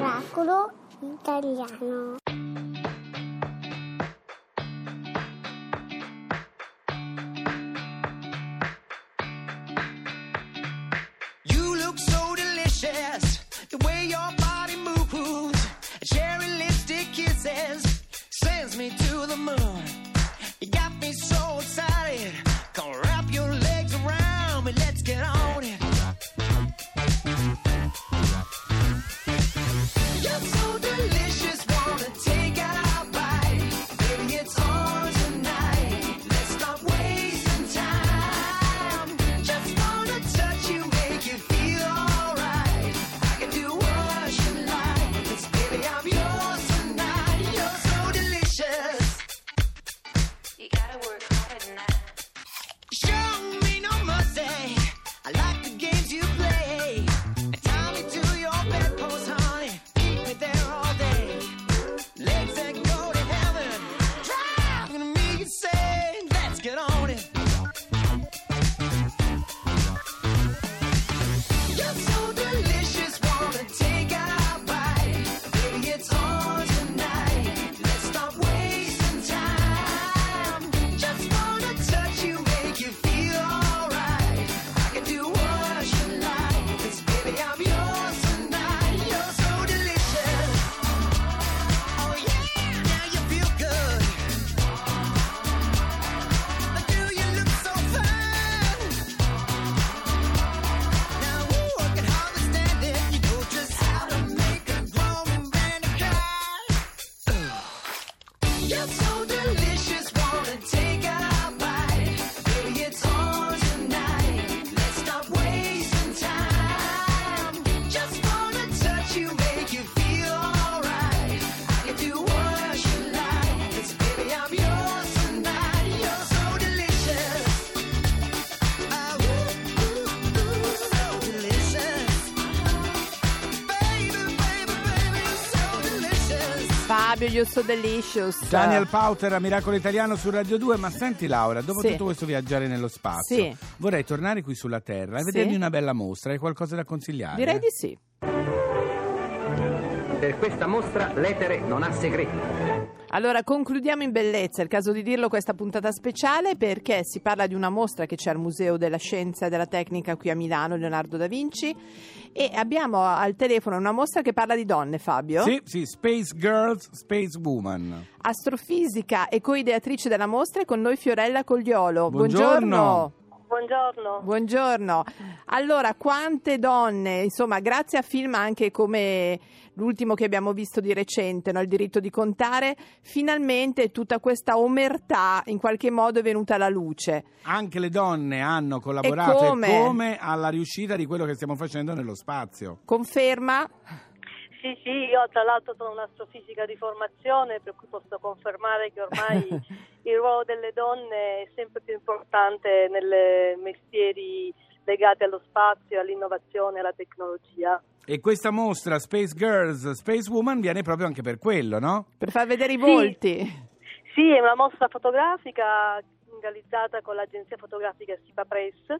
Oracolo italiano. You look so delicious, the way your body moves. Cherry lipstick kisses sends me to the moon. Fabio, you're so delicious. Daniel Pauter a Miracolo Italiano su Radio 2, ma senti Laura, dopo Sì. tutto questo viaggiare nello spazio, Sì. vorrei tornare qui sulla Terra e Sì. vedermi una bella mostra, hai qualcosa da consigliare? Direi di sì. Per questa mostra l'etere non ha segreti. Allora, concludiamo in bellezza, è il caso di dirlo, questa puntata speciale perché si parla di una mostra che c'è al Museo della Scienza e della Tecnica qui a Milano, Leonardo da Vinci, e abbiamo al telefono una mostra che parla di donne, Fabio. Sì, sì, Space Girls, Space Woman. Astrofisica e coideatrice della mostra è con noi Fiorella Cogliolo. Buongiorno. Buongiorno. Buongiorno. Allora, quante donne, insomma, grazie a film anche come l'ultimo che abbiamo visto di recente, no? Il diritto di contare, finalmente tutta questa omertà in qualche modo è venuta alla luce. Anche le donne hanno collaborato E come? alla riuscita di quello che stiamo facendo nello spazio. Conferma? Sì, sì, io tra l'altro sono un'astrofisica di formazione, per cui posso confermare che ormai il ruolo delle donne è sempre più importante nei mestieri legati allo spazio, all'innovazione alla tecnologia. E questa mostra Space Girls, Space Woman viene proprio anche per quello, no? Per far vedere i Sì. volti. Sì, è una mostra fotografica realizzata con l'agenzia fotografica Sipa Press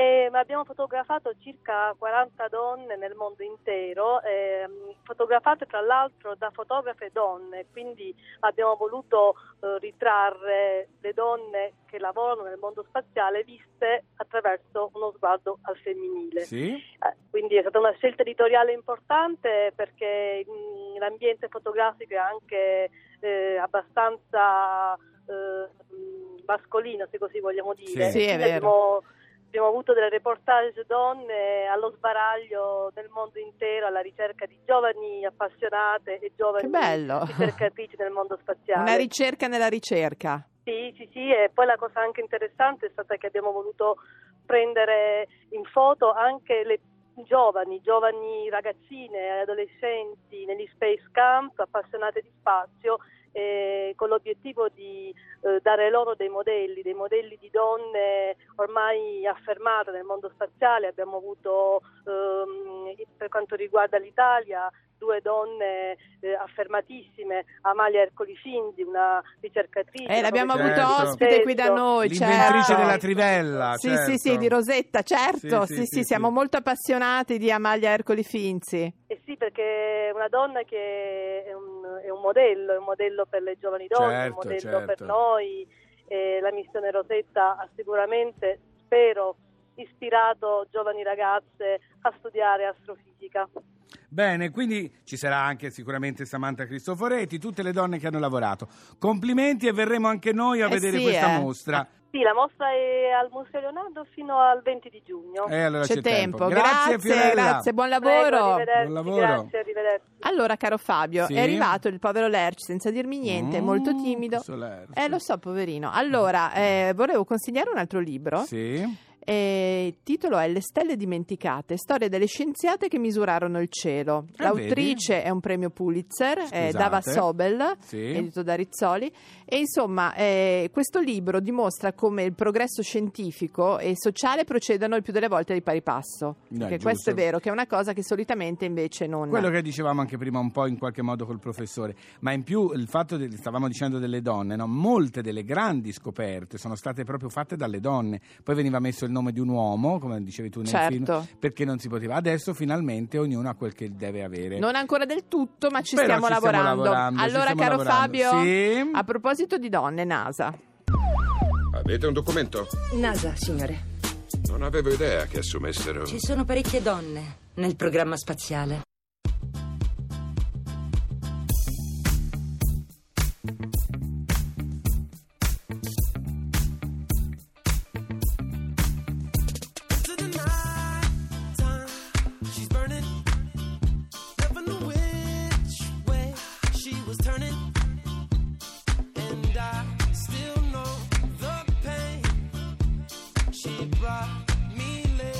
e abbiamo fotografato circa 40 donne nel mondo intero, ehm, fotografate tra l'altro da fotografe donne, quindi abbiamo voluto eh, ritrarre le donne che lavorano nel mondo spaziale viste attraverso uno sguardo al femminile. Sì. Eh, quindi è stata una scelta editoriale importante perché mh, l'ambiente fotografico è anche eh, abbastanza eh, mh, mascolino, se così vogliamo dire. Sì. Sì, è Quindi vero. Abbiamo, abbiamo avuto delle reportage donne allo sbaraglio nel mondo intero alla ricerca di giovani appassionate e giovani ricercatrici nel mondo spaziale. Una ricerca nella ricerca. Sì, sì, sì, e poi la cosa anche interessante è stata che abbiamo voluto prendere in foto anche le giovani, giovani ragazzine e adolescenti negli space camp, appassionate di spazio, eh, con l'obiettivo di eh, dare loro dei modelli, dei modelli di donne ormai affermate nel mondo spaziale. Abbiamo avuto, ehm, per quanto riguarda l'Italia, due donne eh, affermatissime, Amalia Ercoli Finzi, una ricercatrice. Eh, l'abbiamo Certo. avuto ospite qui da noi, L'inventrice certo. della trivella. Sì, certo. sì, sì, di Rosetta, certo. Sì, Sì, sì, sì, sì, siamo sì. molto appassionati di Amalia Ercoli Finzi. Eh sì, perché è una donna che è un, è un modello, è un modello per le giovani donne, è un Certo, modello certo. per noi. E la missione Rosetta ha sicuramente, spero, ispirato giovani ragazze a studiare astrofisica. Bene, quindi ci sarà anche sicuramente Samantha Cristoforetti, tutte le donne che hanno lavorato. Complimenti e verremo anche noi a Eh vedere sì, questa eh. mostra. Sì, la mostra è al Museo Leonardo fino al 20 di giugno. E allora C'è c'è, tempo. Grazie, Grazie, Fiorella. grazie, buon Prego, lavoro. arrivederci, Buon lavoro. Grazie, arrivederci. Allora, caro Fabio, Sì? è arrivato il povero Lerch senza dirmi niente, Mm, molto timido. Eh, lo so, poverino. Allora, eh, volevo consigliare un altro libro. Sì. Eh, il titolo è Le stelle dimenticate, storia delle scienziate che misurarono il cielo. Ah, L'autrice è un premio Pulitzer, Scusate. Dava Sobel, Sì. edito da Rizzoli. E insomma, eh, questo libro dimostra come il progresso scientifico e sociale procedano il più delle volte di pari passo. Eh, Perché giusto. questo è vero, che è una cosa che solitamente invece non... Quello che dicevamo anche prima un po' in qualche modo col professore, ma in più il fatto, de- stavamo dicendo delle donne, no? molte delle grandi scoperte sono state proprio fatte dalle donne, poi veniva messo il nome di un uomo, come dicevi tu nel Certo. film, perché non si poteva, adesso finalmente ognuno ha quel che deve avere. Non ancora del tutto, ma ci stiamo ci stiamo lavorando. lavorando, ci allora, stiamo caro lavorando. Fabio, Sì? a proposito di donne, NASA. Avete un documento? NASA, signore. Non avevo idea che assumessero. Ci sono parecchie donne nel programma spaziale. Brought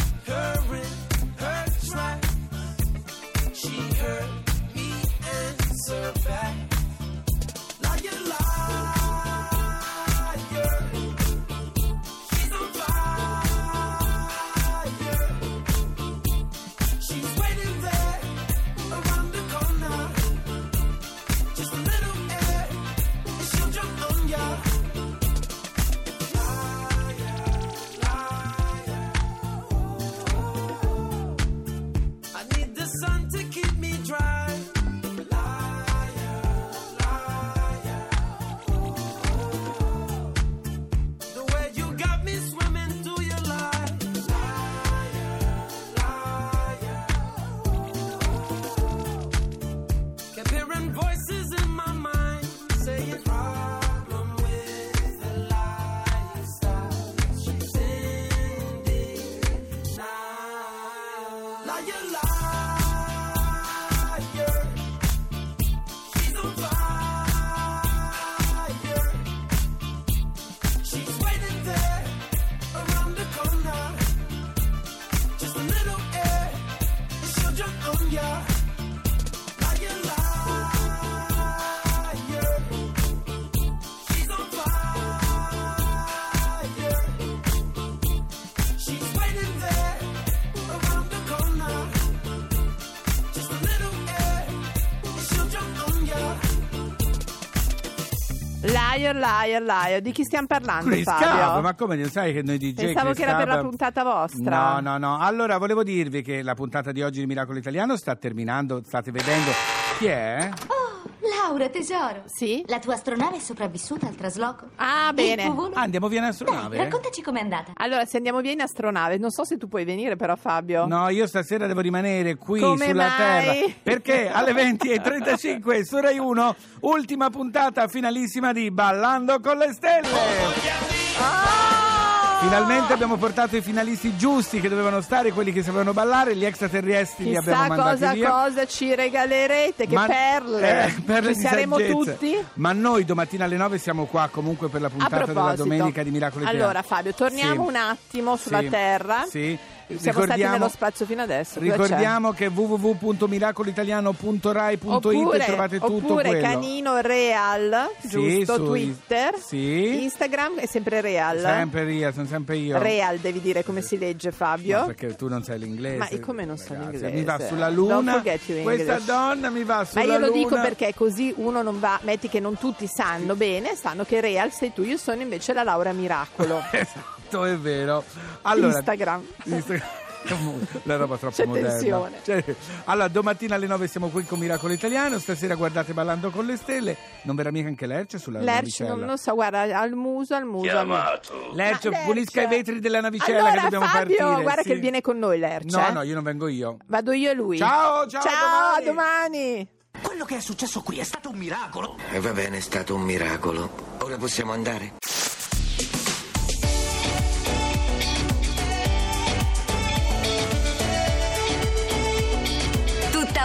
Liar, liar, liar. Di chi stiamo parlando, Chris Fabio? Cap, ma come non sai che noi DJ Pensavo Chris che era per Cap- la puntata vostra. No, no, no. Allora, volevo dirvi che la puntata di oggi di Miracolo Italiano sta terminando, state vedendo chi è? Oh, Laura, tesoro. Sì? La tua astronave è sopravvissuta al trasloco? Ah, bene. Ah, andiamo via in astronave? Dai, raccontaci com'è andata. Allora, se andiamo via in astronave, non so se tu puoi venire però, Fabio. No, io stasera devo rimanere qui Come sulla mai? Terra perché alle 20.35 su Rai 1 ultima puntata finalissima di Ballando con le stelle. Ah! Finalmente abbiamo portato i finalisti giusti che dovevano stare, quelli che sapevano ballare, gli extraterrestri li abbiamo Chissà mandati cosa, via. cosa ci regalerete, che Ma- perle. eh, perle ci di saremo saggezza. tutti? Ma noi domattina alle 9 siamo qua comunque per la puntata della domenica di Miracolo Italiano. allora Fabio, torniamo Sì. un attimo sulla Sì. Terra. Sì. Siamo stati nello spazio fino adesso. cosa c'è? Ricordiamo che www.miracolitaliano.rai.it trovate tutto oppure quello. Canino Real, Sì, giusto? su- Twitter, Sì. Instagram è sempre Real. Sempre io, sono sempre io. Real devi dire come si legge Fabio. No, perché tu non sai l'inglese. Ma come non so Ragazzi, l'inglese? Mi va sulla luna. Questa donna mi va Ma sulla io lo luna. dico perché così uno non va, metti che non tutti sanno bene, sanno che Real sei tu, io sono invece la Laura Miracolo. Esatto, è vero. Allora, Instagram. Instagram. La roba troppo C'è moderna. tensione. Cioè, allora, domattina alle 9 siamo qui con Miracolo Italiano. Stasera guardate Ballando con le Stelle. Non verrà mica anche Lerce sulla navicella? non lo so, guarda, al muso, al muso. Muso. Lerce, Ma Lerch- pulisca i vetri della navicella allora, che dobbiamo Fabio, partire. guarda sì. che viene con noi Lerch. No, eh. no, io non vengo io. Vado io e lui. Ciao, ciao, Ciao, a a domani. Quello che è successo qui è stato un miracolo. E va bene, è stato un miracolo. Ora possiamo andare?